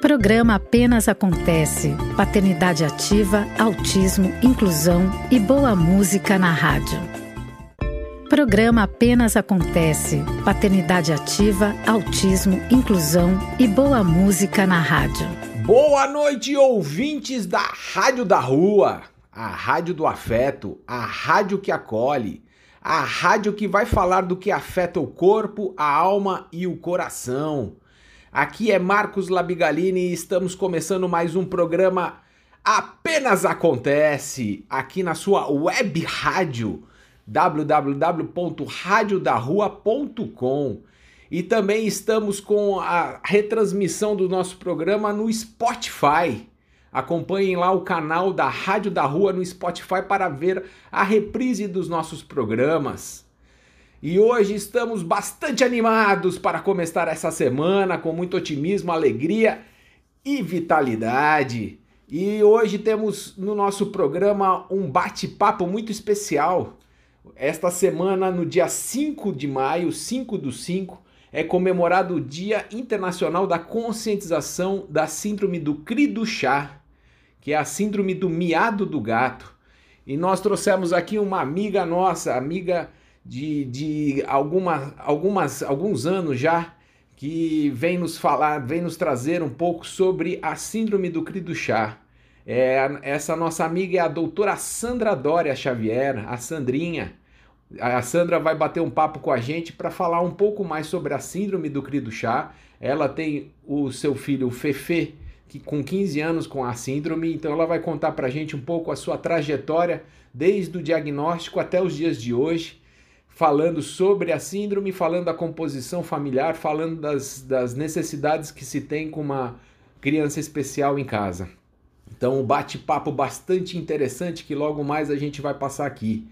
Programa Apenas Acontece. Paternidade ativa, autismo, inclusão e boa música na rádio. Programa Apenas Acontece. Paternidade ativa, autismo, inclusão e boa música na rádio. Boa noite, ouvintes da Rádio da Rua, a rádio do afeto, a rádio que acolhe, a rádio que vai falar do que afeta o corpo, a alma e o coração. Aqui é Marcos Labigalini e estamos começando mais um programa Apenas Acontece, aqui na sua web rádio www.radiodarrua.com. E também estamos com a retransmissão do nosso programa no Spotify. Acompanhem lá o canal da Rádio da Rua no Spotify para ver a reprise dos nossos programas. E hoje estamos bastante animados para começar essa semana com muito otimismo, alegria e vitalidade. E hoje temos no nosso programa um bate-papo muito especial. Esta semana, no dia 5 de maio, 5 do 5, é comemorado o Dia Internacional da Conscientização da Síndrome do CRI do chá, que é a síndrome do miado do gato. E nós trouxemos aqui uma amiga nossa, amiga de, de alguma, algumas, alguns anos já, que vem nos falar, vem nos trazer um pouco sobre a síndrome do CRI do chá. É, essa nossa amiga é a doutora Sandra Dória Xavier, a Sandrinha. A Sandra vai bater um papo com a gente para falar um pouco mais sobre a síndrome do cri do chá. Ela tem o seu filho Fefe, que com 15 anos com a síndrome, então ela vai contar para a gente um pouco a sua trajetória desde o diagnóstico até os dias de hoje, falando sobre a síndrome, falando da composição familiar, falando das, das necessidades que se tem com uma criança especial em casa. Então, um bate-papo bastante interessante que logo mais a gente vai passar aqui.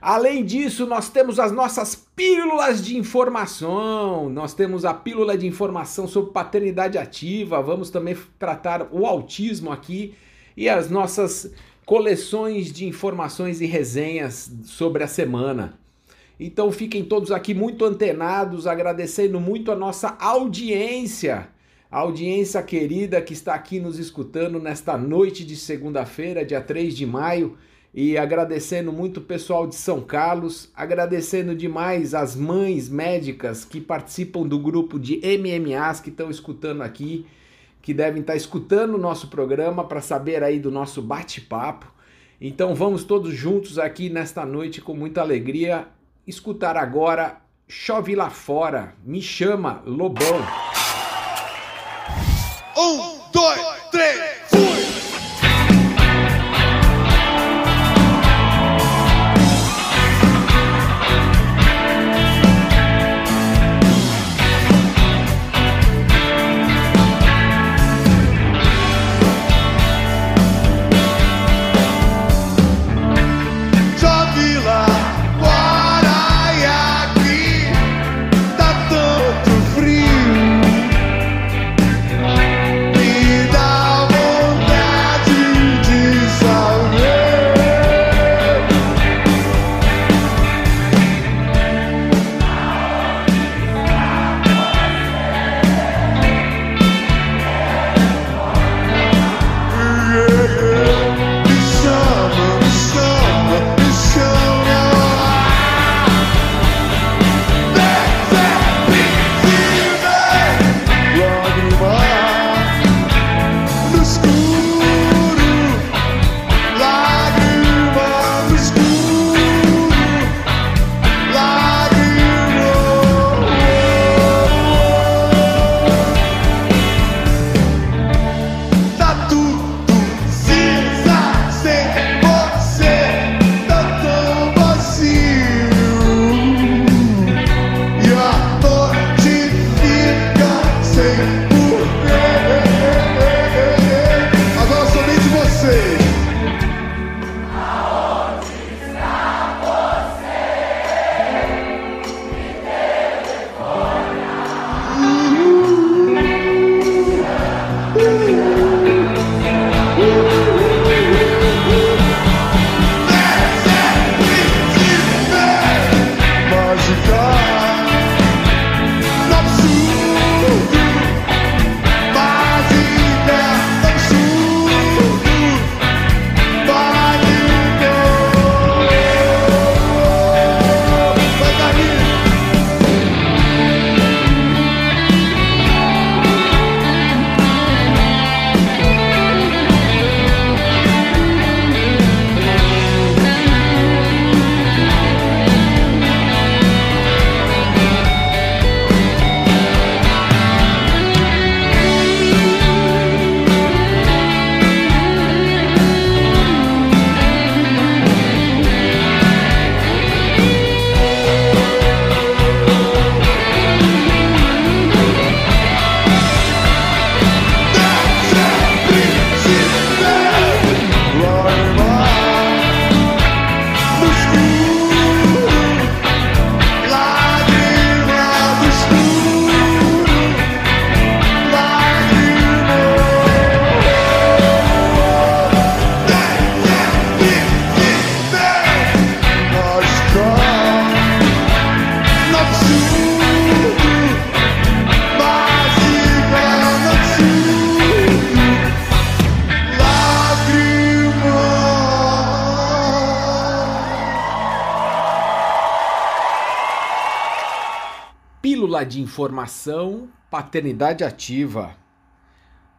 Além disso, nós temos as nossas pílulas de informação. Nós temos a pílula de informação sobre paternidade ativa. Vamos também tratar o autismo aqui e as nossas coleções de informações e resenhas sobre a semana. Então fiquem todos aqui muito antenados, agradecendo muito a nossa audiência. A audiência querida que está aqui nos escutando nesta noite de segunda-feira, dia 3 de maio e agradecendo muito o pessoal de São Carlos, agradecendo demais as mães médicas que participam do grupo de MMAs que estão escutando aqui, que devem estar escutando o nosso programa para saber aí do nosso bate-papo. Então vamos todos juntos aqui nesta noite com muita alegria escutar agora Chove lá fora, me chama Lobão. Um, dois, três. Informação, paternidade ativa.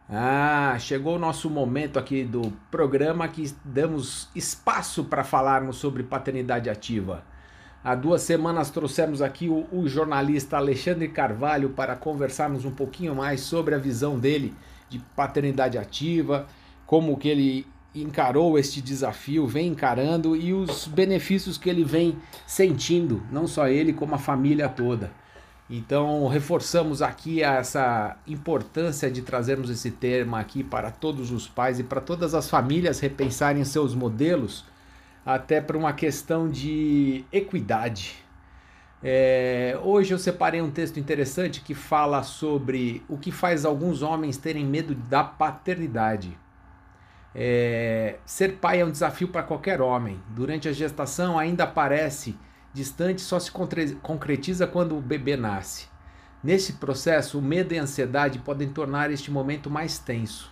Ah, chegou o nosso momento aqui do programa que damos espaço para falarmos sobre paternidade ativa. Há duas semanas trouxemos aqui o, o, jornalista Alexandre Carvalho para conversarmos um pouquinho mais sobre a visão dele de paternidade ativa, como que ele encarou este desafio, vem encarando e os benefícios que ele vem sentindo, não só ele, como a família toda. Então, reforçamos aqui essa importância de trazermos esse tema aqui para todos os pais e para todas as famílias repensarem seus modelos até para uma questão de equidade. É, hoje eu separei um texto interessante que fala sobre o que faz alguns homens terem medo da paternidade. É, ser pai é um desafio para qualquer homem. Durante a gestação ainda parece distante, só se concretiza quando o bebê nasce. Nesse processo, o medo e a ansiedade podem tornar este momento mais tenso.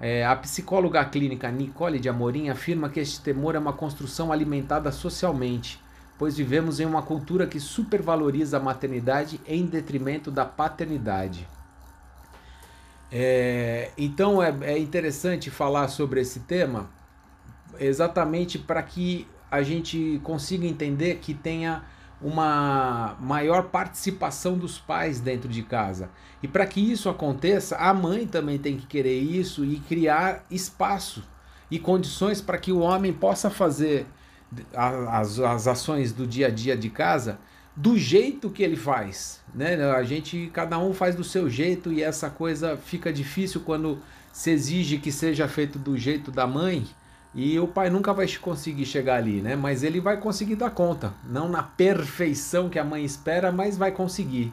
É, a psicóloga clínica Nicole de Amorim afirma que este temor é uma construção alimentada socialmente, pois vivemos em uma cultura que supervaloriza a maternidade em detrimento da paternidade. É, então é, é interessante falar sobre esse tema exatamente para que a gente consiga entender que tenha uma maior participação dos pais dentro de casa. E para que isso aconteça, a mãe também tem que querer isso e criar espaço e condições para que o homem possa fazer as, as ações do dia a dia de casa do jeito que ele faz, né? A gente cada um faz do seu jeito e essa coisa fica difícil quando se exige que seja feito do jeito da mãe e o pai nunca vai conseguir chegar ali, né? Mas ele vai conseguir dar conta. Não na perfeição que a mãe espera, mas vai conseguir.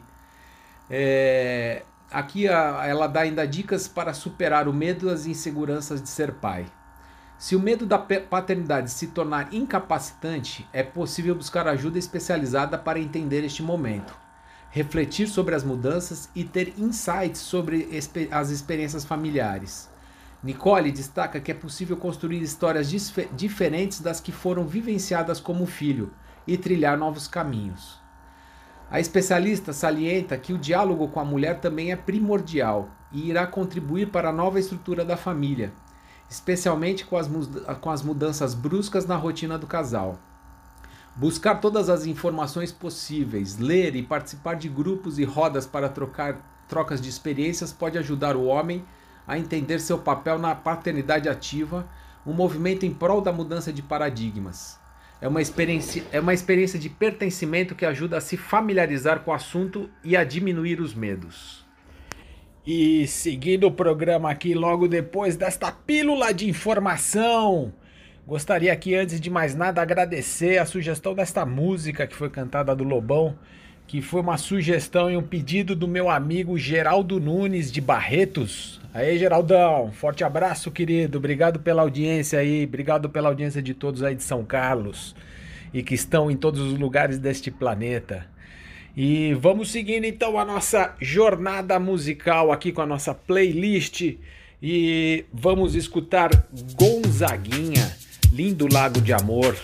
É... Aqui a, ela dá ainda dicas para superar o medo e as inseguranças de ser pai. Se o medo da paternidade se tornar incapacitante, é possível buscar ajuda especializada para entender este momento, refletir sobre as mudanças e ter insights sobre as experiências familiares. Nicole destaca que é possível construir histórias diferentes das que foram vivenciadas como filho e trilhar novos caminhos. A especialista salienta que o diálogo com a mulher também é primordial e irá contribuir para a nova estrutura da família, especialmente com as, com as mudanças bruscas na rotina do casal. Buscar todas as informações possíveis, ler e participar de grupos e rodas para trocar trocas de experiências pode ajudar o homem a entender seu papel na paternidade ativa, um movimento em prol da mudança de paradigmas. É uma experiência, é uma experiência de pertencimento que ajuda a se familiarizar com o assunto e a diminuir os medos. E seguindo o programa aqui, logo depois desta pílula de informação, gostaria aqui, antes de mais nada, agradecer a sugestão desta música que foi cantada do Lobão, que foi uma sugestão e um pedido do meu amigo Geraldo Nunes de Barretos, Aí, Geraldão, forte abraço, querido. Obrigado pela audiência aí, obrigado pela audiência de todos aí de São Carlos e que estão em todos os lugares deste planeta. E vamos seguindo então a nossa jornada musical aqui com a nossa playlist e vamos escutar Gonzaguinha, Lindo Lago de Amor.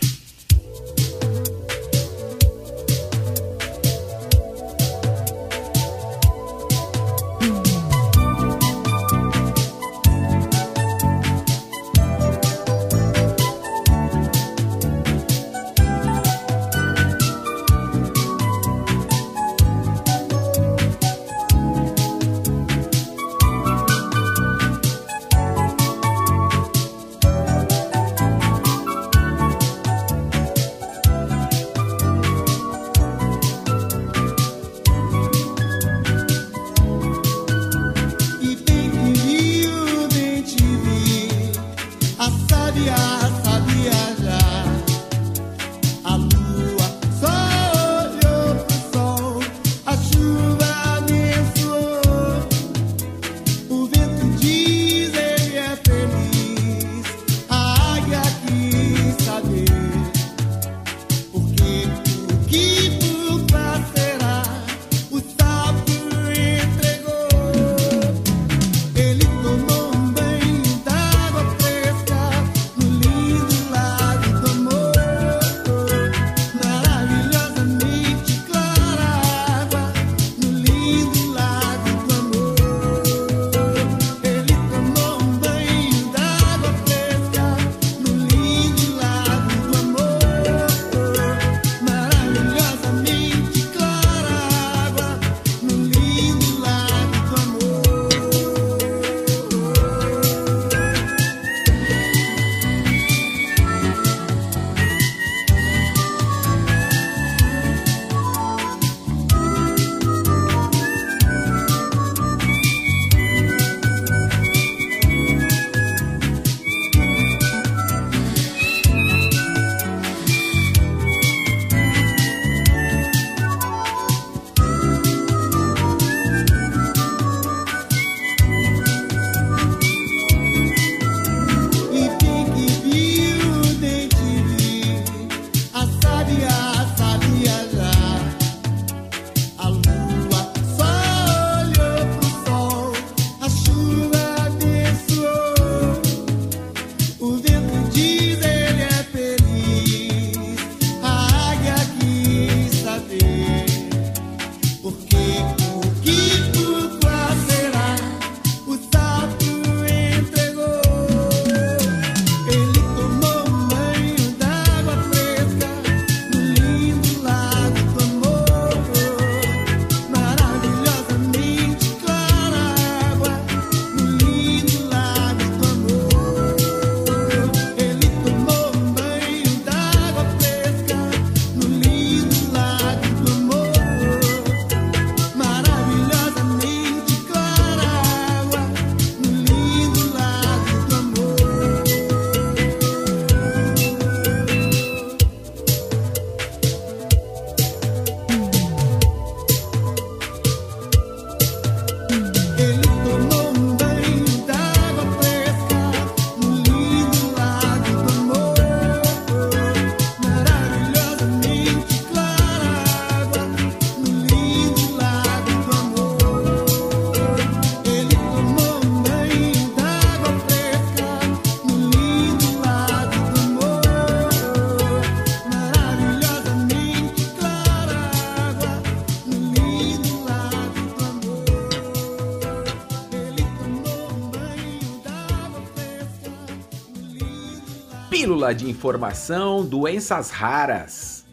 Informação, doenças raras.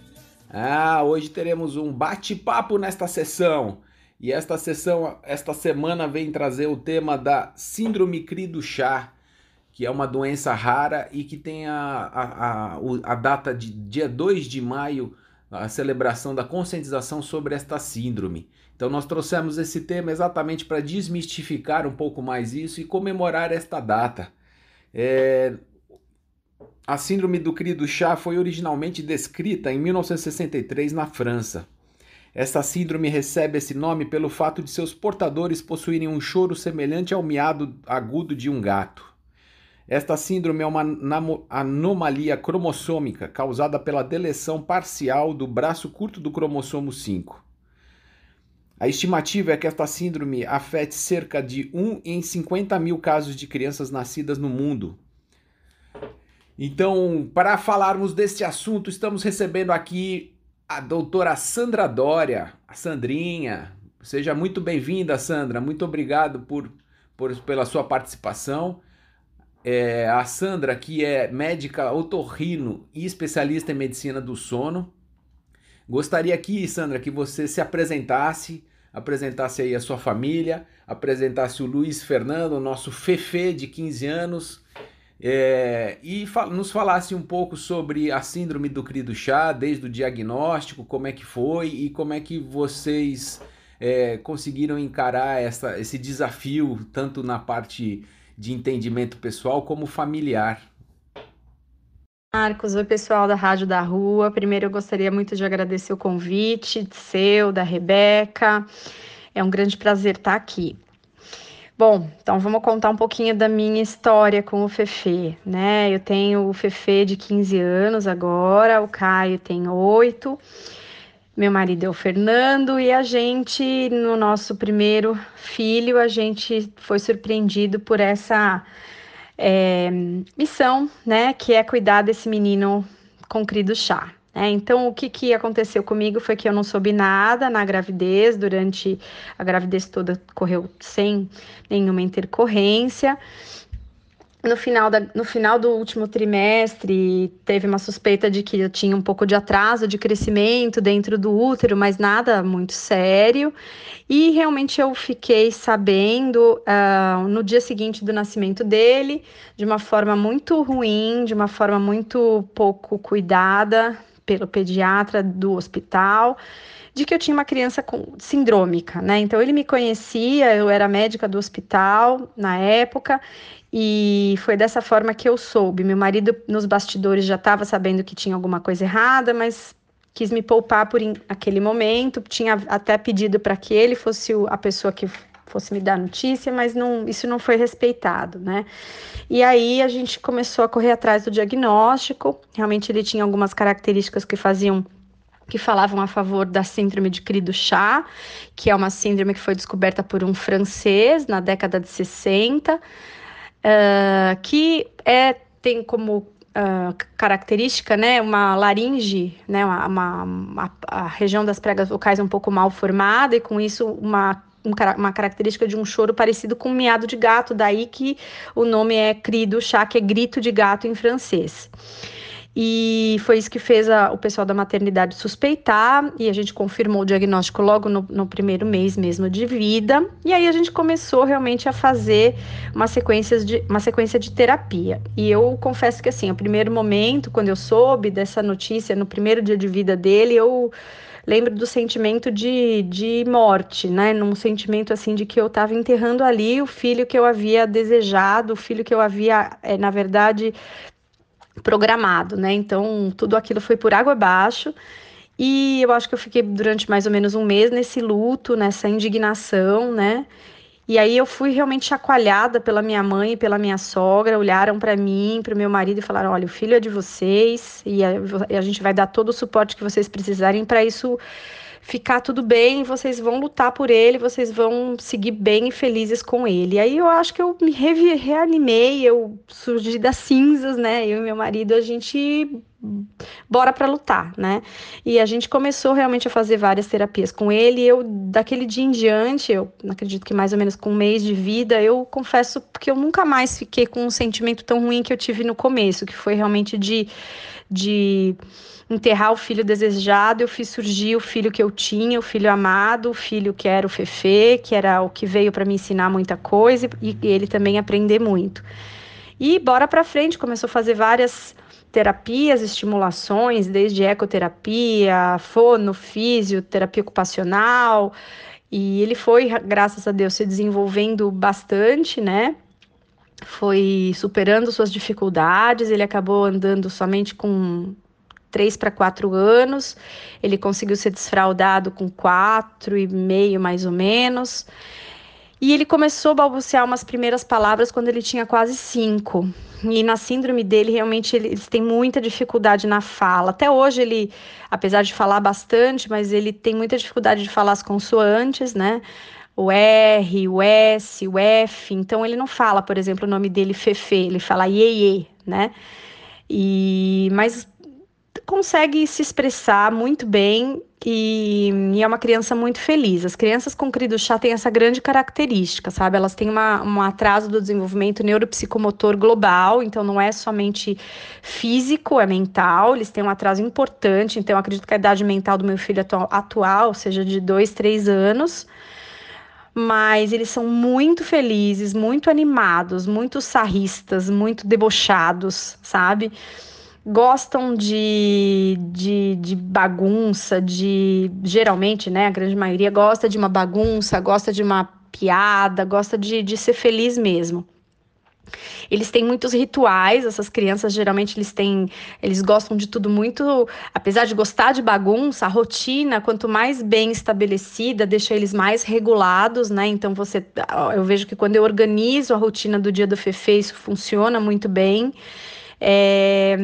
Ah, hoje teremos um bate-papo nesta sessão. E esta sessão, esta semana vem trazer o tema da síndrome CRI do chá, que é uma doença rara e que tem a, a, a, a data de dia 2 de maio, a celebração da conscientização sobre esta síndrome. Então nós trouxemos esse tema exatamente para desmistificar um pouco mais isso e comemorar esta data. É... A síndrome do cri do chá foi originalmente descrita em 1963 na França. Esta síndrome recebe esse nome pelo fato de seus portadores possuírem um choro semelhante ao miado agudo de um gato. Esta síndrome é uma anomalia cromossômica causada pela deleção parcial do braço curto do cromossomo 5. A estimativa é que esta síndrome afete cerca de 1 em 50 mil casos de crianças nascidas no mundo. Então, para falarmos deste assunto, estamos recebendo aqui a doutora Sandra Dória, a Sandrinha. Seja muito bem-vinda, Sandra. Muito obrigado por, por, pela sua participação. É, a Sandra, que é médica otorrino e especialista em medicina do sono. Gostaria aqui, Sandra, que você se apresentasse, apresentasse aí a sua família, apresentasse o Luiz Fernando, nosso Fefe de 15 anos, é, e nos falasse um pouco sobre a síndrome do cri do chá, desde o diagnóstico, como é que foi e como é que vocês é, conseguiram encarar essa, esse desafio, tanto na parte de entendimento pessoal como familiar. Marcos, oi pessoal da Rádio da Rua. Primeiro eu gostaria muito de agradecer o convite seu, da Rebeca. É um grande prazer estar aqui. Bom, então vamos contar um pouquinho da minha história com o Fefe, né? Eu tenho o Fefe de 15 anos agora, o Caio tem 8, meu marido é o Fernando e a gente, no nosso primeiro filho, a gente foi surpreendido por essa é, missão, né? Que é cuidar desse menino com cri do chá. É, então, o que, que aconteceu comigo foi que eu não soube nada na gravidez, durante a gravidez toda correu sem nenhuma intercorrência. No final, da, no final do último trimestre, teve uma suspeita de que eu tinha um pouco de atraso de crescimento dentro do útero, mas nada muito sério. E realmente eu fiquei sabendo uh, no dia seguinte do nascimento dele, de uma forma muito ruim, de uma forma muito pouco cuidada, pelo pediatra do hospital de que eu tinha uma criança com sindrômica, né? Então ele me conhecia, eu era médica do hospital na época e foi dessa forma que eu soube. Meu marido nos bastidores já estava sabendo que tinha alguma coisa errada, mas quis me poupar por aquele momento. Tinha até pedido para que ele fosse a pessoa que fosse me dar notícia, mas não, isso não foi respeitado, né? E aí a gente começou a correr atrás do diagnóstico. Realmente ele tinha algumas características que faziam que falavam a favor da síndrome de Cri do chá, que é uma síndrome que foi descoberta por um francês na década de 60, uh, que é, tem como Uh, característica, né, uma laringe, né, uma, uma, uma, a região das pregas vocais um pouco mal formada e com isso uma uma característica de um choro parecido com um miado de gato, daí que o nome é cri do chá, que é grito de gato em francês. E foi isso que fez a, o pessoal da maternidade suspeitar, e a gente confirmou o diagnóstico logo no, no, primeiro mês mesmo de vida. E aí a gente começou realmente a fazer uma sequência de, uma sequência de terapia. E eu confesso que assim, o primeiro momento, quando eu soube dessa notícia, no primeiro dia de vida dele, eu lembro do sentimento de, de morte, né? Num sentimento assim de que eu estava enterrando ali o filho que eu havia desejado, o filho que eu havia, é, na verdade, programado, né? Então, tudo aquilo foi por água abaixo. E eu acho que eu fiquei durante mais ou menos um mês nesse luto, nessa indignação, né? E aí eu fui realmente chacoalhada pela minha mãe e pela minha sogra, olharam para mim, para o meu marido e falaram: "Olha, o filho é de vocês e a, a gente vai dar todo o suporte que vocês precisarem para isso ficar tudo bem, vocês vão lutar por ele, vocês vão seguir bem e felizes com ele. Aí eu acho que eu me reanimei, eu surgi das cinzas, né? Eu e meu marido, a gente bora para lutar, né? E a gente começou realmente a fazer várias terapias com ele. Eu, daquele dia em diante, eu acredito que mais ou menos com um mês de vida, eu confesso que eu nunca mais fiquei com um sentimento tão ruim que eu tive no começo, que foi realmente de, de enterrar o filho desejado. Eu fiz surgir o filho que eu tinha, o filho amado, o filho que era o Fefe, que era o que veio para me ensinar muita coisa e, ele também aprender muito. E bora para frente, começou a fazer várias terapias, estimulações, desde ecoterapia, fono, físio, terapia ocupacional. E ele foi, graças a Deus, se desenvolvendo bastante, né? Foi superando suas dificuldades. Ele acabou andando somente com três para quatro anos. Ele conseguiu ser desfraudado com quatro e meio, mais ou menos. E ele começou a balbuciar umas primeiras palavras quando ele tinha quase cinco. E na síndrome dele, realmente, eles têm muita dificuldade na fala. Até hoje, ele, apesar de falar bastante, mas ele tem muita dificuldade de falar as consoantes, né? O R, o S, o F. Então, ele não fala, por exemplo, o nome dele Fefe, ele fala Iê, né? E, mas consegue se expressar muito bem e, e, é uma criança muito feliz. As crianças com chá têm essa grande característica, sabe? Elas têm uma, um atraso do desenvolvimento neuropsicomotor global, então não é somente físico, é mental. Eles têm um atraso importante, então acredito que a idade mental do meu filho atual, atual seja de dois, três anos. Mas eles são muito felizes, muito animados, muito sarristas, muito debochados, sabe? gostam de, de, de, bagunça, de geralmente, né? A grande maioria gosta de uma bagunça, gosta de uma piada, gosta de, de ser feliz mesmo. Eles têm muitos rituais, essas crianças geralmente eles têm, eles gostam de tudo muito, apesar de gostar de bagunça, a rotina, quanto mais bem estabelecida, deixa eles mais regulados, né? Então você, eu vejo que quando eu organizo a rotina do dia do Fefe, isso funciona muito bem. É,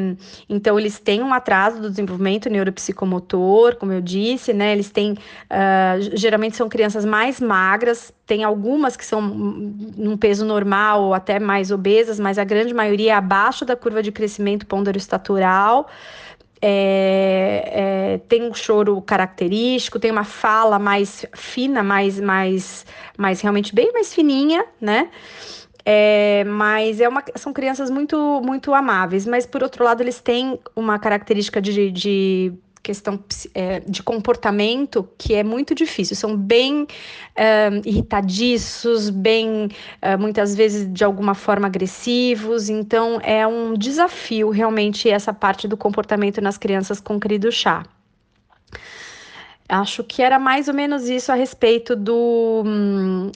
então, eles têm um atraso do desenvolvimento neuropsicomotor, como eu disse, né? Eles têm, uh, geralmente são crianças mais magras, tem algumas que são num peso normal ou até mais obesas, mas a grande maioria é abaixo da curva de crescimento ponderostatural. É, é, tem um choro característico, tem uma fala mais fina, mais, mais, mais realmente bem mais fininha, né? É, mas é uma, são crianças muito, muito amáveis. Mas, por outro lado, eles têm uma característica de, de questão é, de comportamento que é muito difícil. São bem é, irritadiços, bem, é, muitas vezes, de alguma forma, agressivos. Então, é um desafio, realmente, essa parte do comportamento nas crianças com querido chá. Acho que era mais ou menos isso a respeito do. Hum,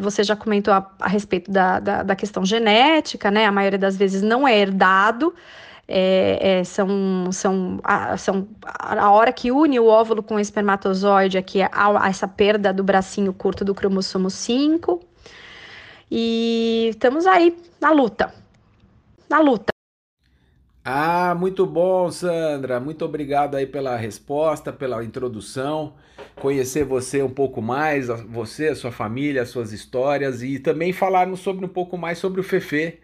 você já comentou a, a respeito da, da, da, questão genética, né? A maioria das vezes não é herdado. É, é, são, são, a, são a hora que une o óvulo com o espermatozoide, aqui há essa perda do bracinho curto do cromossomo 5. E estamos aí na luta. Na luta. Ah, muito bom, Sandra. Muito obrigado aí pela resposta, pela introdução. Conhecer você um pouco mais, você, a sua família, as suas histórias e também falarmos sobre um pouco mais sobre o Fefe.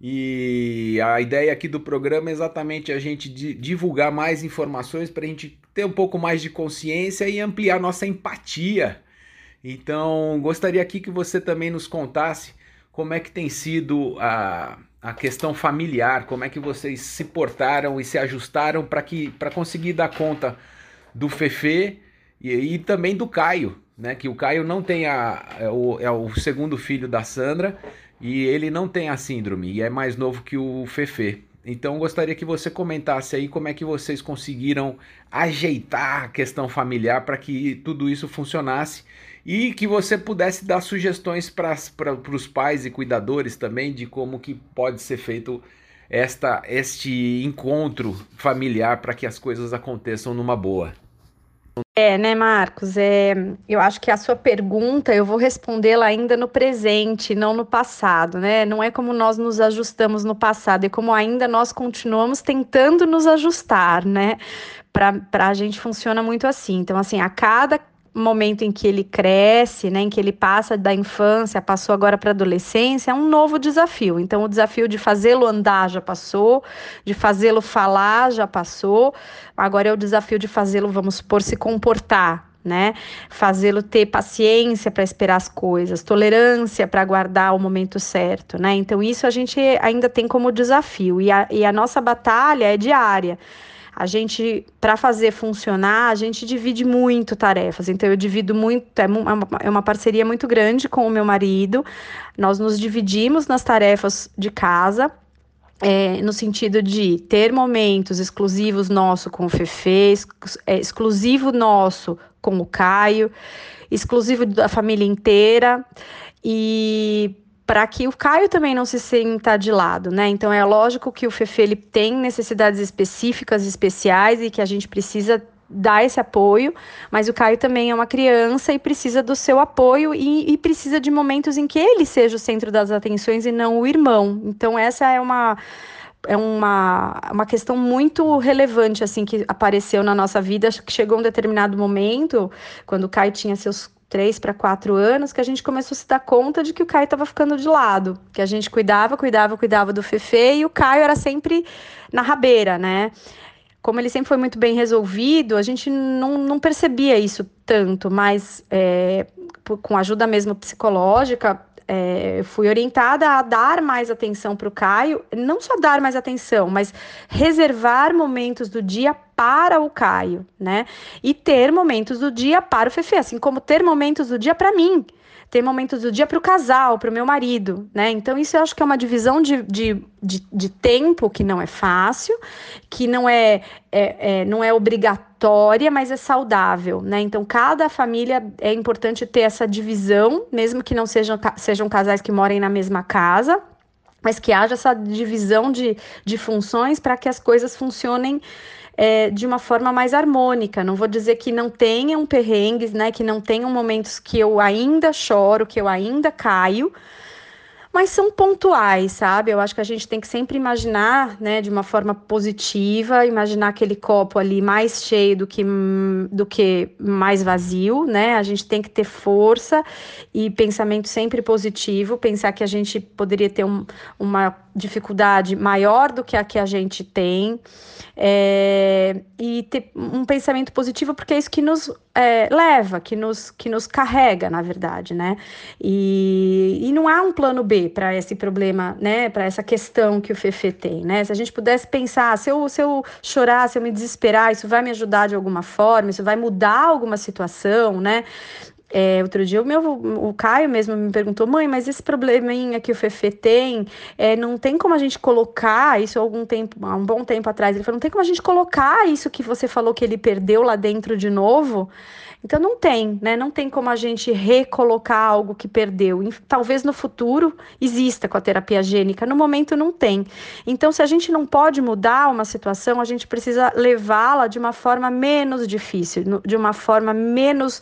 E a ideia aqui do programa é exatamente a gente divulgar mais informações para a gente ter um pouco mais de consciência e ampliar nossa empatia. Então, gostaria aqui que você também nos contasse como é que tem sido a a questão familiar, como é que vocês se portaram e se ajustaram para que para conseguir dar conta do Fefe e, e, também do Caio, né? Que o Caio não tem a é o, é o segundo filho da Sandra e ele não tem a síndrome e é mais novo que o Fefe. Então gostaria que você comentasse aí como é que vocês conseguiram ajeitar a questão familiar para que tudo isso funcionasse e que você pudesse dar sugestões para os pais e cuidadores também de como que pode ser feito esta este encontro familiar para que as coisas aconteçam numa boa. É, né, Marcos? É, eu acho que a sua pergunta eu vou respondê-la ainda no presente, não no passado, né? Não é como nós nos ajustamos no passado, é como ainda nós continuamos tentando nos ajustar, né? Para a gente funciona muito assim. Então, assim, a cada momento em que ele cresce, né, em que ele passa da infância, passou agora para a adolescência, é um novo desafio. Então, o desafio de fazê-lo andar já passou, de fazê-lo falar já passou, agora é o desafio de fazê-lo, vamos supor, se comportar, né? Fazê-lo ter paciência para esperar as coisas, tolerância para aguardar o momento certo, né? Então, isso a gente ainda tem como desafio, e a, e a nossa batalha é diária. A gente, para fazer funcionar, a gente divide muito tarefas. Então, eu divido muito, é, é uma, é uma parceria muito grande com o meu marido. Nós nos dividimos nas tarefas de casa, é, no sentido de ter momentos exclusivos nosso com o Fefe, é, exclusivo nosso com o Caio, exclusivo da família inteira e para que o Caio também não se sinta de lado, né? Então é lógico que o Fefe ele tem necessidades específicas, especiais e que a gente precisa dar esse apoio, mas o Caio também é uma criança e precisa do seu apoio e, e precisa de momentos em que ele seja o centro das atenções e não o irmão. Então essa é uma é uma, uma questão muito relevante assim que apareceu na nossa vida, que chegou um determinado momento, quando o Caio tinha seus três para quatro anos, que a gente começou a se dar conta de que o Caio estava ficando de lado, que a gente cuidava, cuidava, cuidava do Fefe e o Caio era sempre na rabeira, né? Como ele sempre foi muito bem resolvido, a gente não, não percebia isso tanto, mas é, com ajuda mesmo psicológica, é, fui orientada a dar mais atenção para o Caio, não só dar mais atenção, mas reservar momentos do dia para o Caio, né? E ter momentos do dia para o Fefe, assim como ter momentos do dia para mim ter momentos do dia para o casal, para o meu marido, né? Então, isso eu acho que é uma divisão de, de, de, de tempo que não é fácil, que não é, é, é, não é obrigatória, mas é saudável, né? Então, cada família é importante ter essa divisão, mesmo que não sejam, sejam casais que morem na mesma casa, mas que haja essa divisão de, de funções para que as coisas funcionem é, de uma forma mais harmônica. Não vou dizer que não tenham perrengues, né? Que não tenham momentos que eu ainda choro, que eu ainda caio, mas são pontuais, sabe? Eu acho que a gente tem que sempre imaginar, né, de uma forma positiva, imaginar aquele copo ali mais cheio do que, do que mais vazio, né? A gente tem que ter força e pensamento sempre positivo, pensar que a gente poderia ter um, uma dificuldade maior do que a que a gente tem é, e ter um pensamento positivo porque é isso que nos é, leva, que nos, que nos carrega, na verdade, né? E, e não há um plano B para esse problema, né? Para essa questão que o Fefe tem, né? Se a gente pudesse pensar, se eu, se eu chorar, se eu me desesperar, isso vai me ajudar de alguma forma, isso vai mudar alguma situação, né? É, outro dia o meu o Caio mesmo me perguntou, mãe, mas esse probleminha que o Fefe tem, é, não tem como a gente colocar isso algum tempo, há um bom tempo atrás. Ele falou, não tem como a gente colocar isso que você falou que ele perdeu lá dentro de novo. Então não tem, né? Não tem como a gente recolocar algo que perdeu. Talvez no futuro exista com a terapia gênica, no momento não tem. Então, se a gente não pode mudar uma situação, a gente precisa levá-la de uma forma menos difícil, de uma forma menos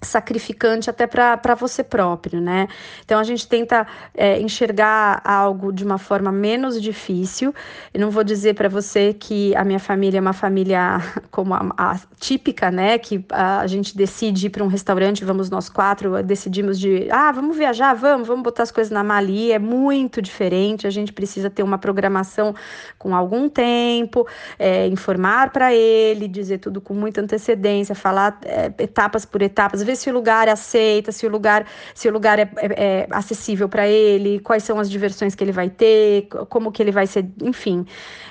sacrificante até para você próprio, né? Então a gente tenta é, enxergar algo de uma forma menos difícil. Eu não vou dizer para você que a minha família é uma família como a, a típica, né? Que a, gente decide ir para um restaurante, vamos nós quatro, decidimos de ah, vamos viajar, vamos, vamos botar as coisas na mali. É muito diferente. A gente precisa ter uma programação com algum tempo, é, informar para ele, dizer tudo com muita antecedência, falar é, etapas por etapas se o lugar aceita, se o lugar, se o lugar é, é, é acessível para ele, quais são as diversões que ele vai ter, como que ele vai ser, enfim.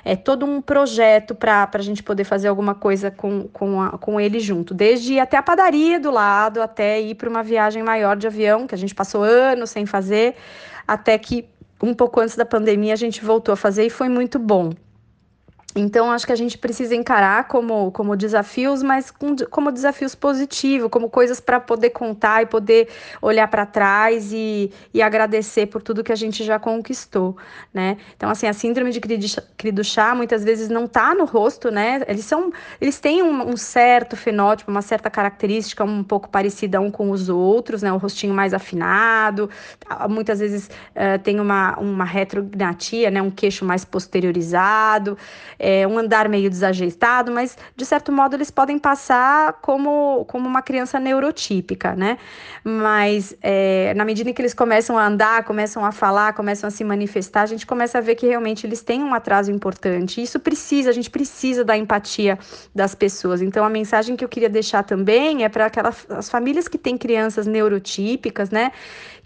É todo um projeto para a gente poder fazer alguma coisa com, com, a, com ele junto. Desde ir até a padaria do lado, até ir para uma viagem maior de avião, que a gente passou anos sem fazer, até que um pouco antes da pandemia a gente voltou a fazer e foi muito bom. Então, acho que a gente precisa encarar como, como desafios, mas com, como desafios positivos, como coisas para poder contar e poder olhar para trás e, e agradecer por tudo que a gente já conquistou, né? Então, assim, a síndrome de cri do chá muitas vezes não está no rosto, né? Eles são, eles têm um, um, certo fenótipo, uma certa característica um pouco parecida um com os outros, né? O rostinho mais afinado, muitas vezes uh, tem uma, uma retrognatia, né? Um queixo mais posteriorizado, é, um andar meio desajeitado, mas de certo modo eles podem passar como, como uma criança neurotípica, né? Mas é, na medida em que eles começam a andar, começam a falar, começam a se manifestar, a gente começa a ver que realmente eles têm um atraso importante. Isso precisa, a gente precisa da empatia das pessoas. Então a mensagem que eu queria deixar também é para aquelas as famílias que têm crianças neurotípicas, né?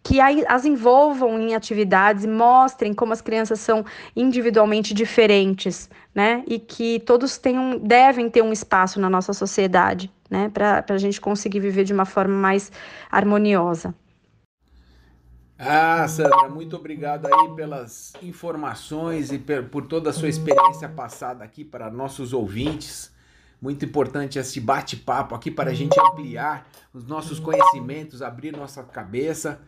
Que as envolvam em atividades, mostrem como as crianças são individualmente diferentes, né? E que todos tenham, devem ter um espaço na nossa sociedade, né? Para a gente conseguir viver de uma forma mais harmoniosa. Ah, Sandra, muito obrigado aí pelas informações e por toda a sua experiência passada aqui para nossos ouvintes. Muito importante esse bate-papo aqui para a gente ampliar os nossos conhecimentos, abrir nossa cabeça.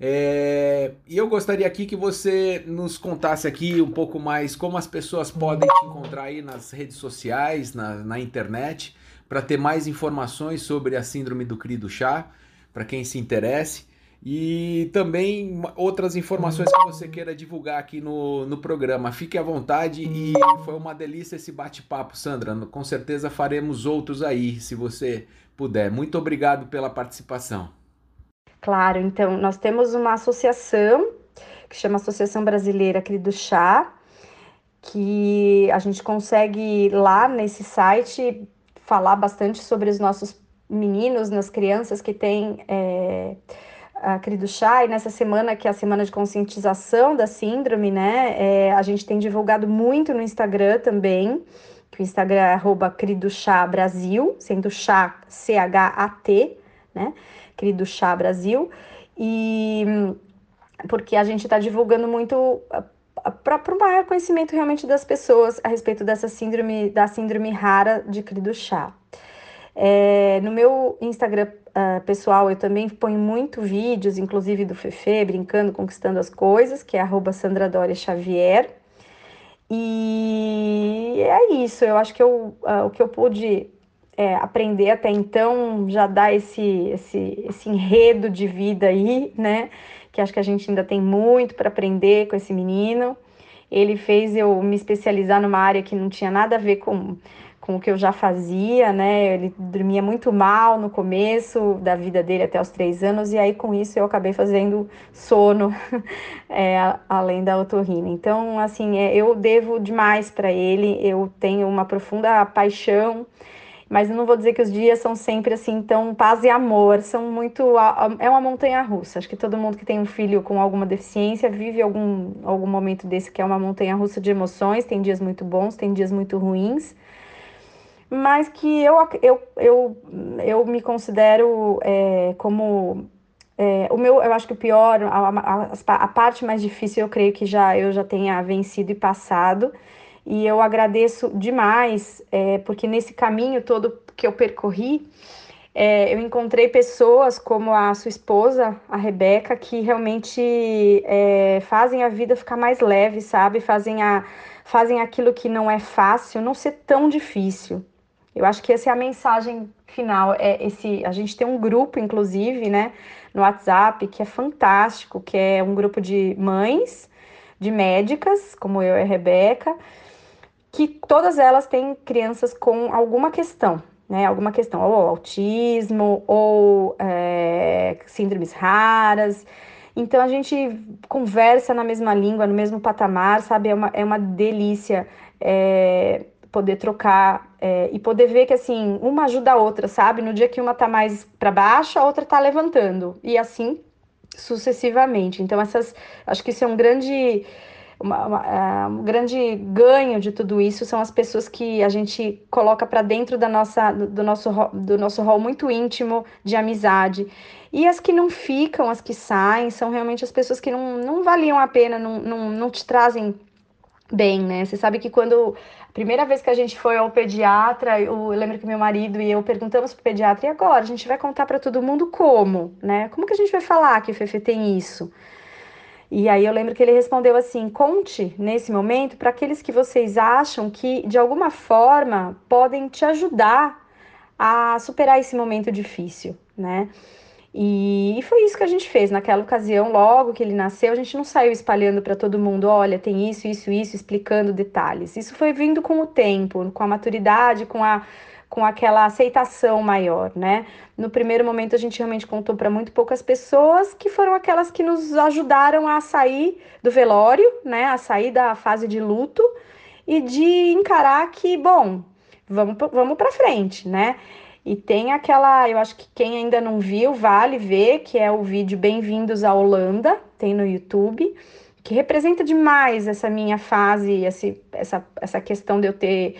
É, e eu gostaria aqui que você nos contasse aqui um pouco mais como as pessoas podem te encontrar aí nas redes sociais, na, na internet, para ter mais informações sobre a síndrome do CRI do chá, para quem se interesse. E também outras informações que você queira divulgar aqui no, no programa. Fique à vontade e foi uma delícia esse bate-papo, Sandra. Com certeza faremos outros aí, se você puder. Muito obrigado pela participação. Claro, então nós temos uma associação que chama Associação Brasileira Cri do Chá, que a gente consegue lá nesse site falar bastante sobre os nossos meninos, nas crianças que têm é, a Cri do Chá, e nessa semana, que é a semana de conscientização da síndrome, né, é, a gente tem divulgado muito no Instagram também, que o Instagram é arroba Chá Brasil, sendo chá C-H-A-T, né, querido Chá Brasil, e porque a gente está divulgando muito para o maior conhecimento realmente das pessoas a respeito dessa síndrome, da síndrome rara de cri do chá. É, no meu Instagram uh, pessoal, eu também ponho muito vídeos, inclusive do Fefe, brincando, conquistando as coisas, que é arroba Sandra Xavier. E é isso, eu acho que eu, uh, o que eu pude é, aprender até então já dá esse, esse, esse enredo de vida aí, né? Que acho que a gente ainda tem muito para aprender com esse menino. Ele fez eu me especializar numa área que não tinha nada a ver com, com o que eu já fazia, né? Ele dormia muito mal no começo da vida dele até os três anos, e aí com isso eu acabei fazendo sono, é, além da otorrina. Então, assim, é, eu devo demais para ele, eu tenho uma profunda paixão mas eu não vou dizer que os dias são sempre assim tão paz e amor, são muito é uma montanha russa. Acho que todo mundo que tem um filho com alguma deficiência vive algum algum momento desse que é uma montanha russa de emoções, tem dias muito bons, tem dias muito ruins. Mas que eu, eu, eu, eu me considero é, como é, o meu, eu acho que o pior, a, a, a, parte mais difícil, eu creio que já eu já tenha vencido e passado. E eu agradeço demais, é, porque nesse caminho todo que eu percorri, é, eu encontrei pessoas como a sua esposa, a Rebeca, que realmente é, fazem a vida ficar mais leve, sabe? Fazem, a, fazem aquilo que não é fácil não ser tão difícil. Eu acho que essa é a mensagem final. É esse, a gente tem um grupo, inclusive, né, no WhatsApp, que é fantástico, que é um grupo de mães, de médicas, como eu e a Rebeca, que todas elas têm crianças com alguma questão, né? Alguma questão, ou autismo, ou é, síndromes raras. Então a gente conversa na mesma língua, no mesmo patamar, sabe? É uma, é uma delícia é, poder trocar é, e poder ver que assim, uma ajuda a outra, sabe? No dia que uma tá mais para baixo, a outra tá levantando. E assim sucessivamente. Então, essas. Acho que isso é um grande uma, uma, é, um grande ganho de tudo isso são as pessoas que a gente coloca para dentro da nossa, do, nosso, do nosso rol muito íntimo de amizade. E as que não ficam, as que saem, são realmente as pessoas que não, não valiam a pena, não, não, não te trazem bem, né? Você sabe que quando a primeira vez que a gente foi ao pediatra, eu, eu lembro que meu marido e eu perguntamos pro pediatra, e agora? A gente vai contar para todo mundo como, né? Como que a gente vai falar que o Fefe tem isso? E aí eu lembro que ele respondeu assim: conte nesse momento para aqueles que vocês acham que de alguma forma podem te ajudar a superar esse momento difícil, né? E, foi isso que a gente fez naquela ocasião, logo que ele nasceu, a gente não saiu espalhando para todo mundo, olha, tem isso, isso, isso, explicando detalhes. Isso foi vindo com o tempo, com a maturidade, com a com aquela aceitação maior, né? No primeiro momento a gente realmente contou para muito poucas pessoas, que foram aquelas que nos ajudaram a sair do velório, né, a sair da fase de luto e de encarar que, bom, vamos vamos para frente, né? E tem aquela, eu acho que quem ainda não viu, vale ver, que é o vídeo Bem-vindos à Holanda, tem no YouTube, que representa demais essa minha fase, esse, essa, essa questão de eu ter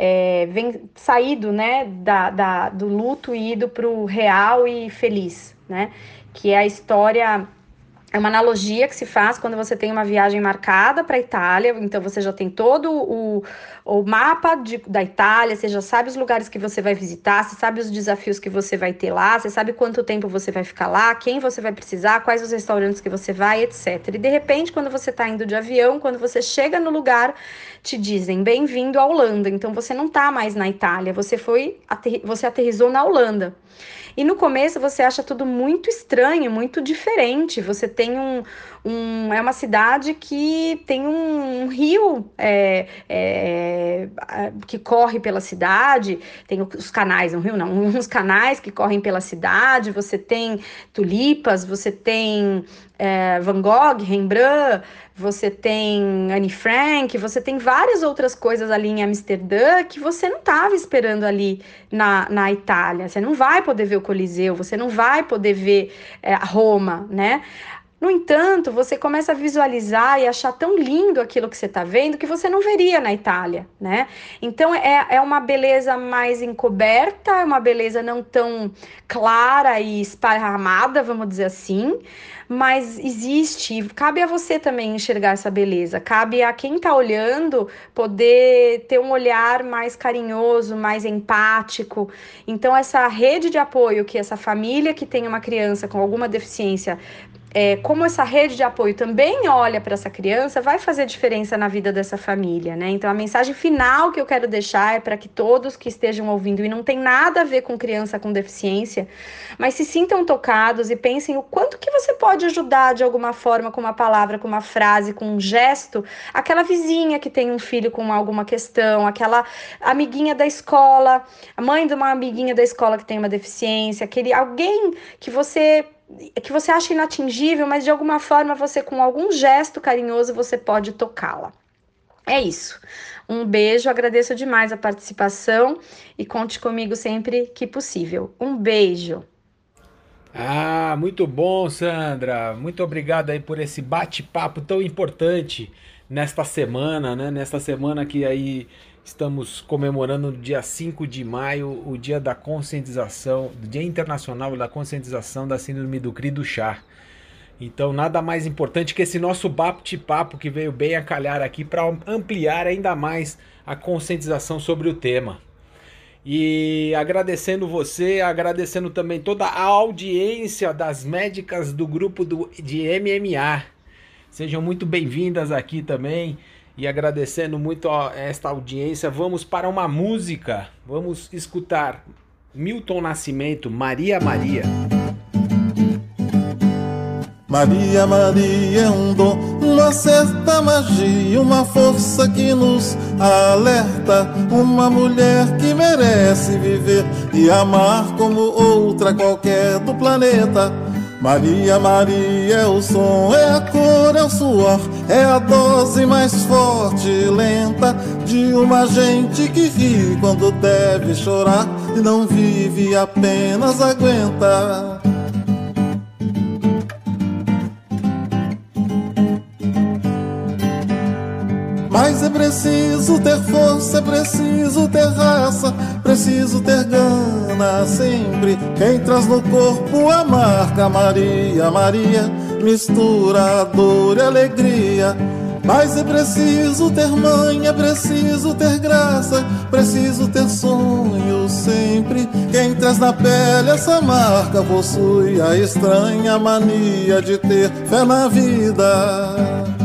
é, vem, saído né, da, da, do luto e ido para o real e feliz, né? Que é a história é uma analogia que se faz quando você tem uma viagem marcada para a Itália, então você já tem todo o, o mapa de, da Itália, você já sabe os lugares que você vai visitar, você sabe os desafios que você vai ter lá, você sabe quanto tempo você vai ficar lá, quem você vai precisar, quais os restaurantes que você vai, etc. E de repente, quando você está indo de avião, quando você chega no lugar, te dizem bem-vindo à Holanda. Então você não está mais na Itália, você foi você aterrizou na Holanda. E no começo você acha tudo muito estranho, muito diferente. Você tem um. Um é uma cidade que tem um, um rio é, é, que corre pela cidade, tem os canais, um rio não, uns canais que correm pela cidade, você tem tulipas, você tem é, Van Gogh, Rembrandt, você tem Anne Frank, você tem várias outras coisas ali em Amsterdã que você não estava esperando ali na, na Itália. Você não vai poder ver o Coliseu, você não vai poder ver é, Roma, né? No entanto, você começa a visualizar e achar tão lindo aquilo que você está vendo que você não veria na Itália, né? Então é, é uma beleza mais encoberta, é uma beleza não tão clara e esparramada, vamos dizer assim, mas existe, cabe a você também enxergar essa beleza, cabe a quem está olhando poder ter um olhar mais carinhoso, mais empático. Então, essa rede de apoio que essa família que tem uma criança com alguma deficiência é, como essa rede de apoio também olha para essa criança, vai fazer diferença na vida dessa família, né? Então, a mensagem final que eu quero deixar é para que todos que estejam ouvindo, e não tem nada a ver com criança com deficiência, mas se sintam tocados e pensem o quanto que você pode ajudar de alguma forma, com uma palavra, com uma frase, com um gesto, aquela vizinha que tem um filho com alguma questão, aquela amiguinha da escola, a mãe de uma amiguinha da escola que tem uma deficiência, aquele alguém que você que você acha inatingível, mas de alguma forma você com algum gesto carinhoso você pode tocá-la. É isso. Um beijo, agradeço demais a participação e conte comigo sempre que possível. Um beijo. Ah, muito bom, Sandra. Muito obrigado aí por esse bate-papo tão importante nesta semana, né? Nesta semana que aí Estamos comemorando no dia 5 de maio o dia da conscientização, Dia Internacional da Conscientização da Síndrome do CRI do chá. Então, nada mais importante que esse nosso bate-papo que veio bem a calhar aqui para ampliar ainda mais a conscientização sobre o tema. E agradecendo você, agradecendo também toda a audiência das médicas do grupo do, de MMA. Sejam muito bem-vindas aqui também. E agradecendo muito a esta audiência, vamos para uma música. Vamos escutar Milton Nascimento, Maria Maria. Maria Maria é um dom, uma certa magia, uma força que nos alerta, uma mulher que merece viver e amar como outra qualquer do planeta. Maria, Maria é o som, é a cor, é o suor, é a dose mais forte e lenta de uma gente que ri quando deve chorar e não vive, apenas aguenta. Mas é preciso ter força, é preciso ter raça, preciso ter gana sempre. Quem traz no corpo a marca Maria, Maria, mistura dor e alegria. Mas é preciso ter mãe, é preciso ter graça, preciso ter sonho sempre. Quem traz na pele essa marca possui a estranha mania de ter fé na vida.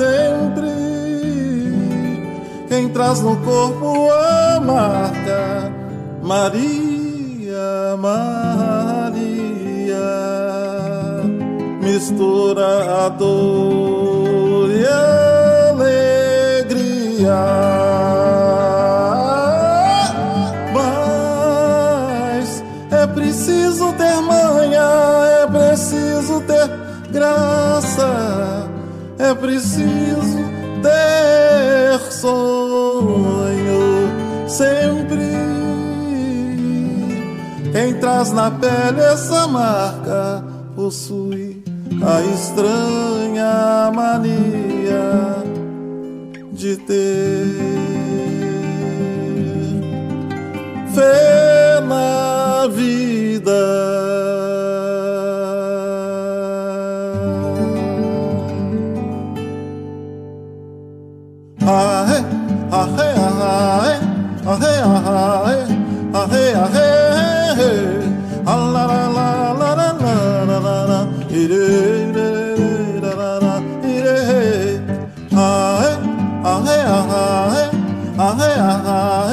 Sempre. Quem traz no corpo a marca Maria, Maria, mistura a dor e a alegria. Mas é preciso ter manha, é preciso ter graça, é preciso ter sonho sempre. Quem traz na pele essa marca possui a estranha mania de ter fé na vida. ah, ah, ah,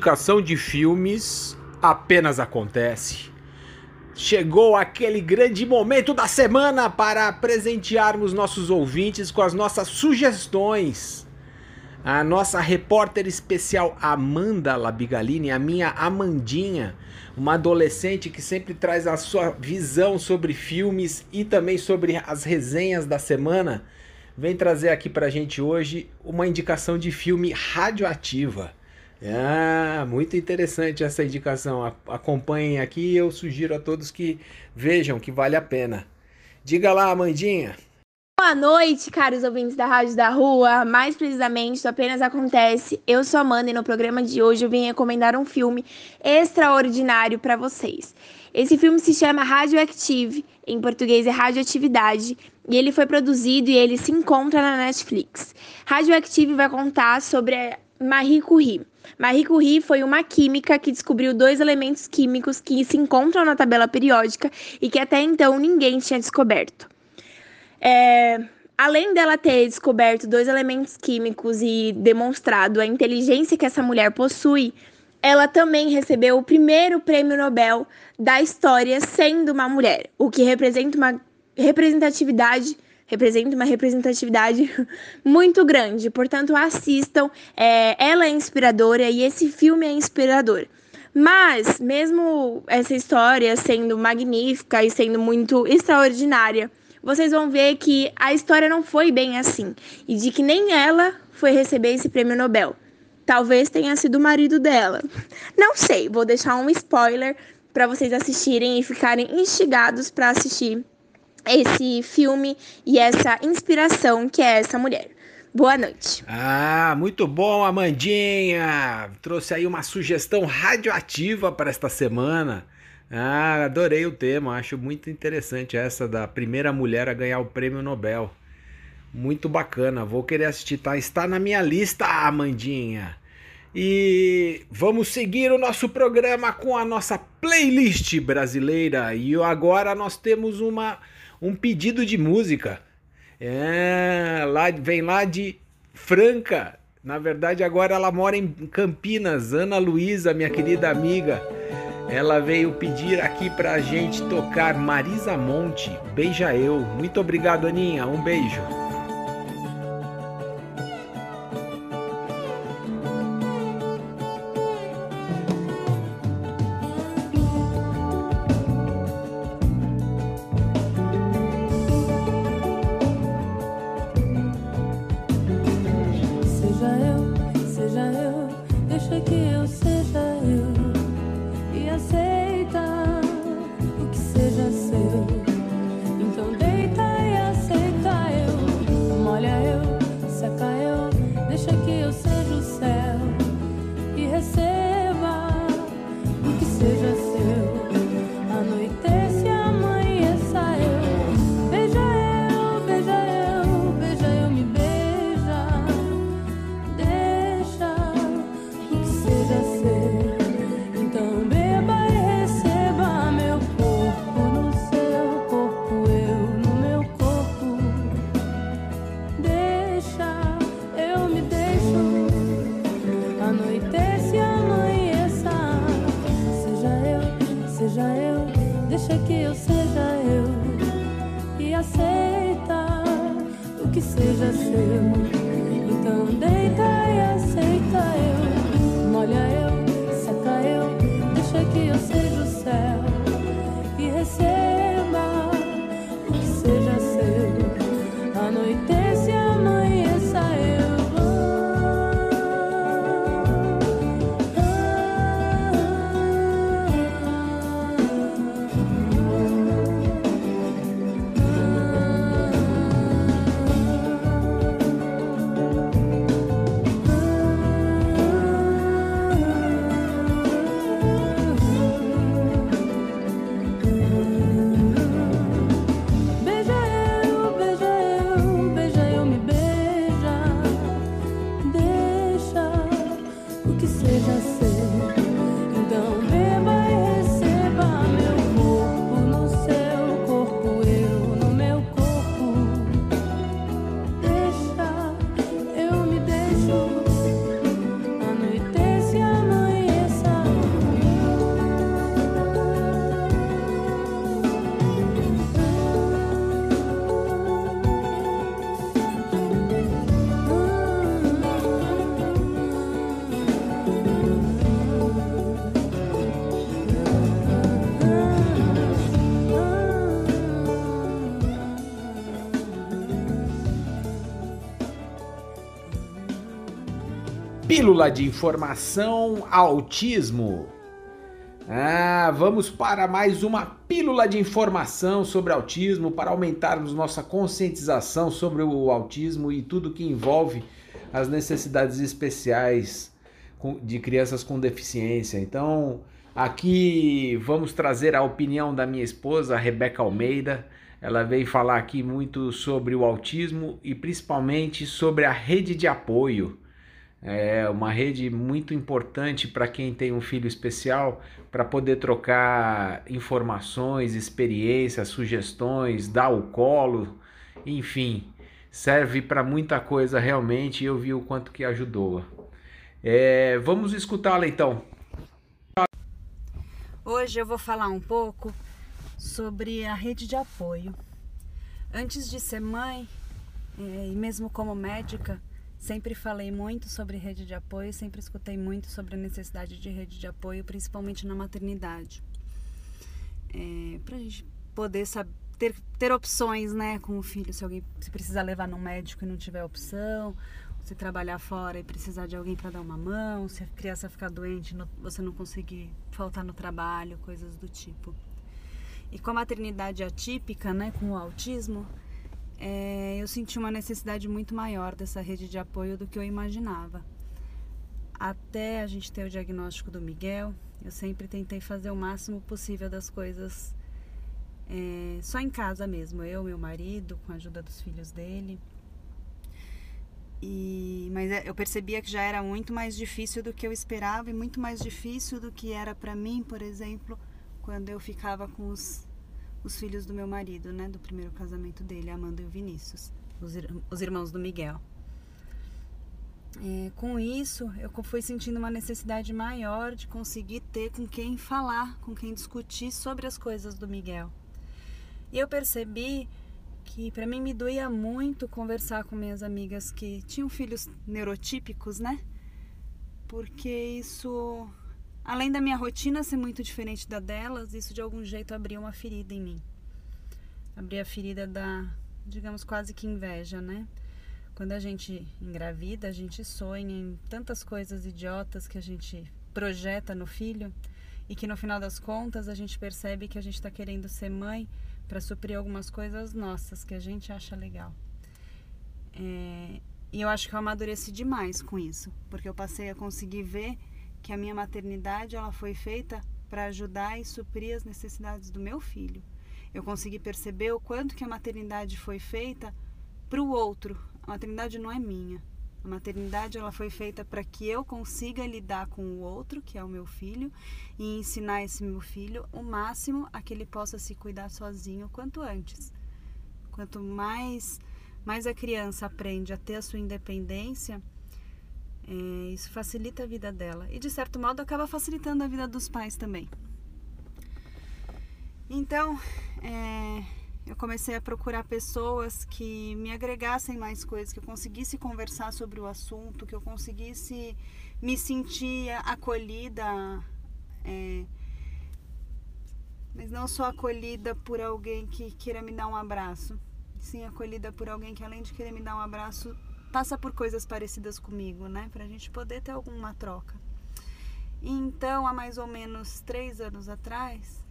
Indicação de filmes apenas acontece. Chegou aquele grande momento da semana para presentearmos nossos ouvintes com as nossas sugestões. A nossa repórter especial Amanda Labigalini, a minha Amandinha, uma adolescente que sempre traz a sua visão sobre filmes e também sobre as resenhas da semana, vem trazer aqui pra gente hoje uma indicação de filme radioativa. Ah, muito interessante essa indicação. Acompanhem aqui eu sugiro a todos que vejam que vale a pena. Diga lá, Amandinha. Boa noite, caros ouvintes da Rádio da Rua. Mais precisamente, Apenas Acontece. Eu sou a Amanda e no programa de hoje eu vim recomendar um filme extraordinário para vocês. Esse filme se chama Radioactive, em português é Radioatividade, e ele foi produzido e ele se encontra na Netflix. Radioactive vai contar sobre Marie Curie. Marie Curie foi uma química que descobriu dois elementos químicos que se encontram na tabela periódica e que até então ninguém tinha descoberto. É, além dela ter descoberto dois elementos químicos e demonstrado a inteligência que essa mulher possui, ela também recebeu o primeiro prêmio Nobel da história sendo uma mulher, o que representa uma representatividade representa uma representatividade muito grande. Portanto, assistam. É, ela é inspiradora e esse filme é inspirador. Mas, mesmo essa história sendo magnífica e sendo muito extraordinária, vocês vão ver que a história não foi bem assim e de que nem ela foi receber esse prêmio Nobel. Talvez tenha sido o marido dela. Não sei, vou deixar um spoiler para vocês assistirem e ficarem instigados para assistir esse filme e essa inspiração que é essa mulher. Boa noite. Ah, muito bom, Amandinha. Trouxe aí uma sugestão radioativa para esta semana. Ah, adorei o tema, acho muito interessante essa da primeira mulher a ganhar o prêmio Nobel. Muito bacana, vou querer assistir, tá? Está na minha lista, Amandinha. E vamos seguir o nosso programa com a nossa playlist brasileira. E agora nós temos uma, um pedido de música. É, lá, vem lá de Franca. Na verdade, agora ela mora em Campinas. Ana Luísa, minha querida amiga. Ela veio pedir aqui pra gente tocar Marisa Monte, Beija Eu. Muito obrigado, Aninha. Um beijo. Pílula de informação autismo. Ah, vamos para mais uma pílula de informação sobre autismo para aumentarmos nossa conscientização sobre o autismo e tudo que envolve as necessidades especiais de crianças com deficiência. Então, aqui vamos trazer a opinião da minha esposa, Rebeca Almeida. Ela veio falar aqui muito sobre o autismo e principalmente sobre a rede de apoio é uma rede muito importante para quem tem um filho especial para poder trocar informações, experiências, sugestões, dar o colo, enfim, serve para muita coisa realmente e eu vi o quanto que ajudou. É, vamos escutá-la então. Hoje eu vou falar um pouco sobre a rede de apoio. Antes de ser mãe, é, e mesmo como médica, Sempre falei muito sobre rede de apoio, sempre escutei muito sobre a necessidade de rede de apoio, principalmente na maternidade. É, para a gente poder saber, ter, ter opções né, com o filho, se alguém se precisar levar no médico e não tiver opção, se trabalhar fora e precisar de alguém para dar uma mão, se a criança ficar doente, você não conseguir faltar no trabalho, coisas do tipo. E com a maternidade atípica, né, com o autismo, é, eu senti uma necessidade muito maior dessa rede de apoio do que eu imaginava. Até a gente ter o diagnóstico do Miguel, eu sempre tentei fazer o máximo possível das coisas é, só em casa mesmo, eu, meu marido, com a ajuda dos filhos dele. E, mas é, eu percebia que já era muito mais difícil do que eu esperava e muito mais difícil do que era para mim, por exemplo, quando eu ficava com os, os filhos do meu marido, né, do primeiro casamento dele, Amanda e o Vinícius, os, os irmãos do Miguel. É, com isso, eu fui sentindo uma necessidade maior de conseguir ter com quem falar, com quem discutir sobre as coisas do Miguel. E eu percebi que para mim me doía muito conversar com minhas amigas que tinham filhos neurotípicos, né? Porque isso, além da minha rotina ser muito diferente da delas, isso de algum jeito abria uma ferida em mim. Abria a ferida da, digamos, quase que inveja, né? Quando a gente engravida, a gente sonha em tantas coisas idiotas que a gente projeta no filho e que no final das contas a gente percebe que a gente está querendo ser mãe para suprir algumas coisas nossas que a gente acha legal. É, e eu acho que eu amadureci demais com isso, porque eu passei a conseguir ver que a minha maternidade ela foi feita para ajudar e suprir as necessidades do meu filho. Eu consegui perceber o quanto que a maternidade foi feita para o outro. A maternidade não é minha. A maternidade ela foi feita para que eu consiga lidar com o outro, que é o meu filho, e ensinar esse meu filho o máximo a que ele possa se cuidar sozinho quanto antes. Quanto mais mais a criança aprende a ter a sua independência, é, isso facilita a vida dela e de certo modo acaba facilitando a vida dos pais também. Então, é, eu comecei a procurar pessoas que me agregassem mais coisas, que eu conseguisse conversar sobre o assunto, que eu conseguisse me sentir acolhida, é, mas não só acolhida por alguém que queira me dar um abraço, sim acolhida por alguém que além de querer me dar um abraço passa por coisas parecidas comigo, né, para a gente poder ter alguma troca. Então, há mais ou menos três anos atrás,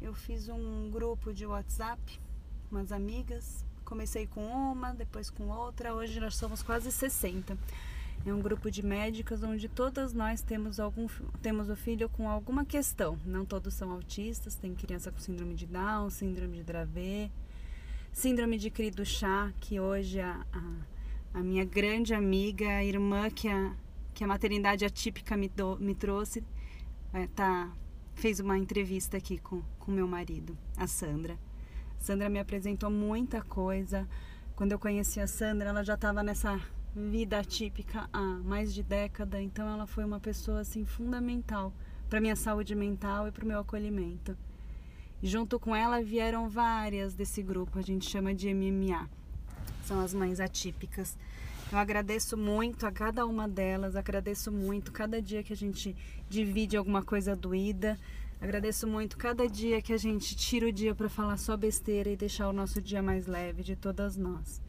eu fiz um grupo de WhatsApp umas amigas. Comecei com uma, depois com outra. Hoje nós somos quase 60. É um grupo de médicas onde todas nós temos algum temos o filho com alguma questão. Não todos são autistas, tem criança com síndrome de Down, síndrome de Dravet, síndrome de cri do chá, que hoje a, a, a, minha grande amiga, a irmã que a, que a maternidade atípica me, do, me trouxe, é, tá, fez uma entrevista aqui com, com meu marido, a Sandra. Sandra me apresentou muita coisa. Quando eu conheci a Sandra, ela já estava nessa vida atípica há mais de década, então ela foi uma pessoa assim fundamental para minha saúde mental e para o meu acolhimento. E junto com ela vieram várias desse grupo, a gente chama de MMA. São as mães atípicas. Eu agradeço muito a cada uma delas, agradeço muito cada dia que a gente divide alguma coisa doída, Agradeço muito cada dia que a gente tira o dia para falar só besteira e deixar o nosso dia mais leve de todas nós.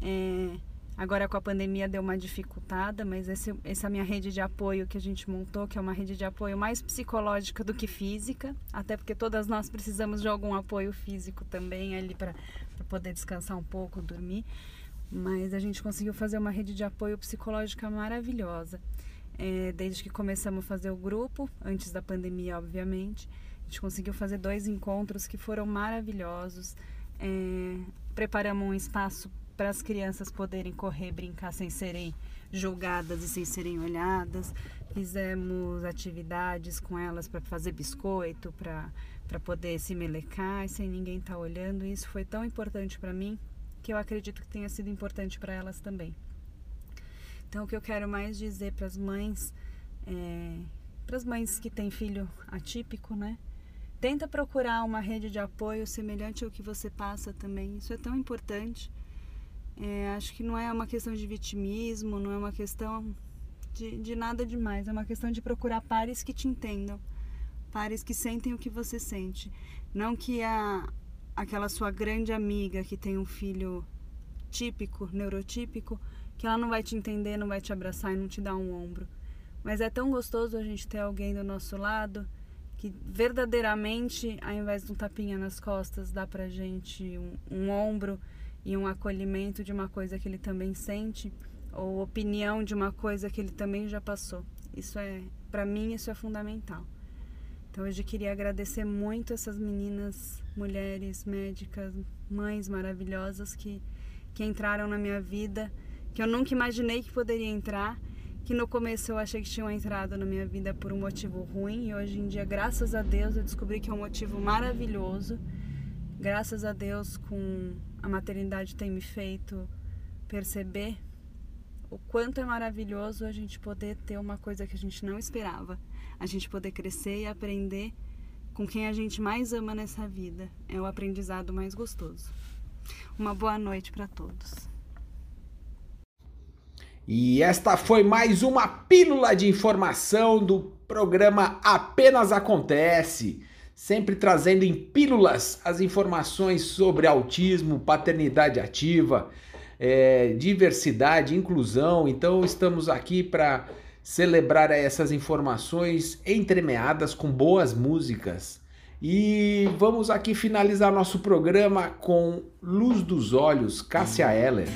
É, agora com a pandemia deu uma dificultada, mas esse, essa minha rede de apoio que a gente montou, que é uma rede de apoio mais psicológica do que física, até porque todas nós precisamos de algum apoio físico também ali para poder descansar um pouco, dormir. Mas a gente conseguiu fazer uma rede de apoio psicológica maravilhosa é, desde que começamos a fazer o grupo, antes da pandemia, obviamente. A gente conseguiu fazer dois encontros que foram maravilhosos. É, preparamos um espaço para as crianças poderem correr, brincar sem serem julgadas e sem serem olhadas. Fizemos atividades com elas para fazer biscoito, para poder se melecar sem ninguém estar tá olhando. Isso foi tão importante para mim que eu acredito que tenha sido importante para elas também. Então, o que eu quero mais dizer para as mães, é, para as mães que têm filho atípico, né? Tenta procurar uma rede de apoio semelhante ao que você passa também. Isso é tão importante. É, acho que não é uma questão de vitimismo, não é uma questão de, de nada demais. É uma questão de procurar pares que te entendam, pares que sentem o que você sente. Não que a, aquela sua grande amiga que tem um filho típico, neurotípico, que ela não vai te entender, não vai te abraçar e não te dar um ombro. Mas é tão gostoso a gente ter alguém do nosso lado que verdadeiramente, ao invés de um tapinha nas costas, dá pra gente um, um ombro e um acolhimento de uma coisa que ele também sente ou opinião de uma coisa que ele também já passou. Isso é, para mim, isso é fundamental. Então hoje eu queria agradecer muito essas meninas, mulheres, médicas, mães maravilhosas que que entraram na minha vida, que eu nunca imaginei que poderia entrar, que no começo eu achei que tinham entrado na minha vida por um motivo ruim e hoje em dia, graças a Deus, eu descobri que é um motivo maravilhoso. Graças a Deus, com a maternidade tem me feito perceber o quanto é maravilhoso a gente poder ter uma coisa que a gente não esperava, a gente poder crescer e aprender com quem a gente mais ama nessa vida. É o aprendizado mais gostoso. Uma boa noite para todos. E esta foi mais uma pílula de informação do programa Apenas Acontece, sempre trazendo em pílulas as informações sobre autismo, paternidade ativa, é, diversidade, inclusão. Então estamos aqui para celebrar essas informações entremeadas com boas músicas e vamos aqui finalizar nosso programa com Luz dos Olhos, Cássia Eller.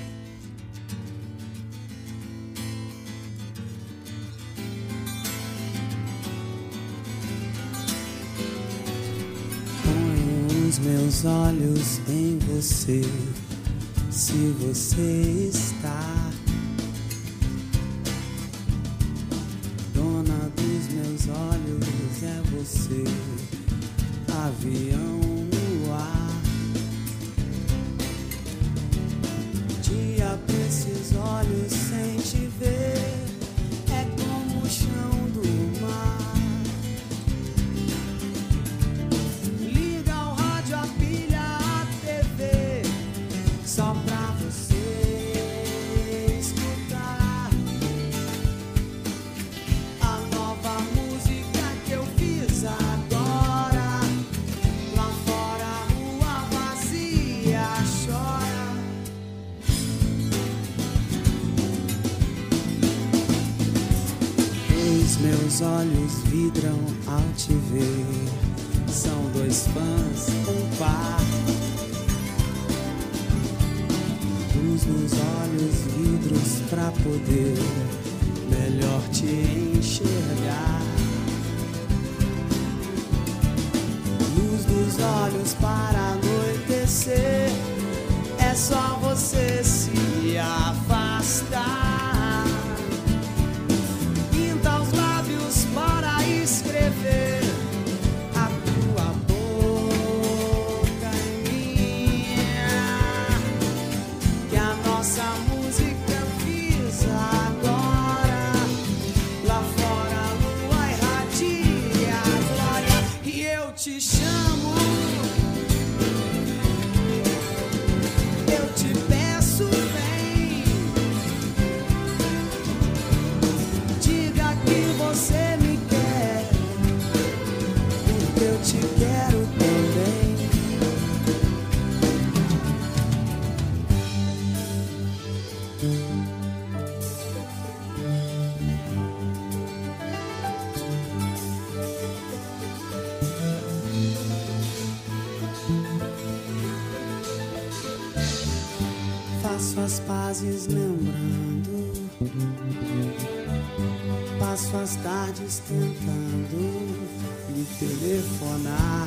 Ponho os meus olhos em você, se você está. Dona dos meus olhos é você avião olhos vidram ao te ver. São dois fãs, um par. Luz nos olhos, vidros pra poder melhor te enxergar. Luz dos olhos para anoitecer. É só você pazes lembrando. Passo as tardes tentando lhe telefonar.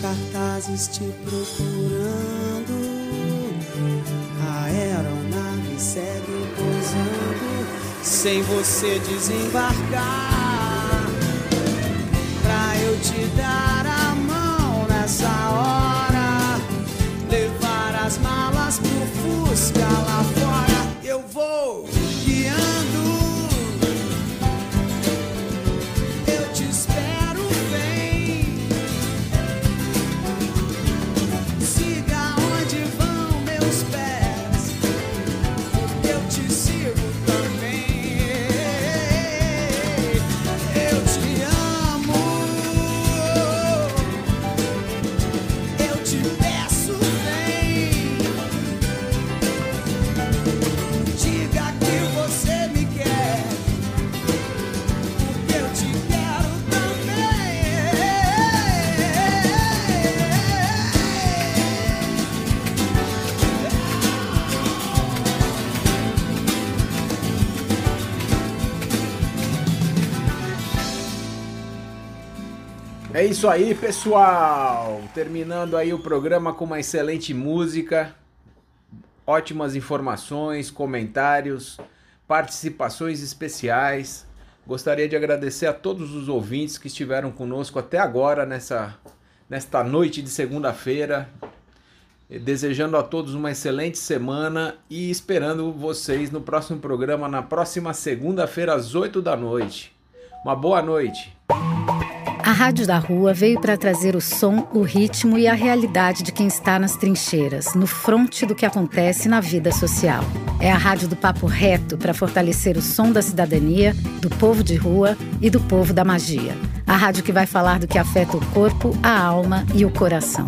Cartazes te procurando. A aeronave segue pousando sem você desembarcar. Pra eu te dar isso aí, pessoal. Terminando aí o programa com uma excelente música, ótimas informações, comentários, participações especiais. Gostaria de agradecer a todos os ouvintes que estiveram conosco até agora nessa nesta noite de segunda-feira. Desejando a todos uma excelente semana e esperando vocês no próximo programa na próxima segunda-feira às 8 da noite. Uma boa noite. A Rádio da Rua veio para trazer o som, o ritmo e a realidade de quem está nas trincheiras, no fronte do que acontece na vida social. É a rádio do papo reto para fortalecer o som da cidadania, do povo de rua e do povo da magia. A rádio que vai falar do que afeta o corpo, a alma e o coração.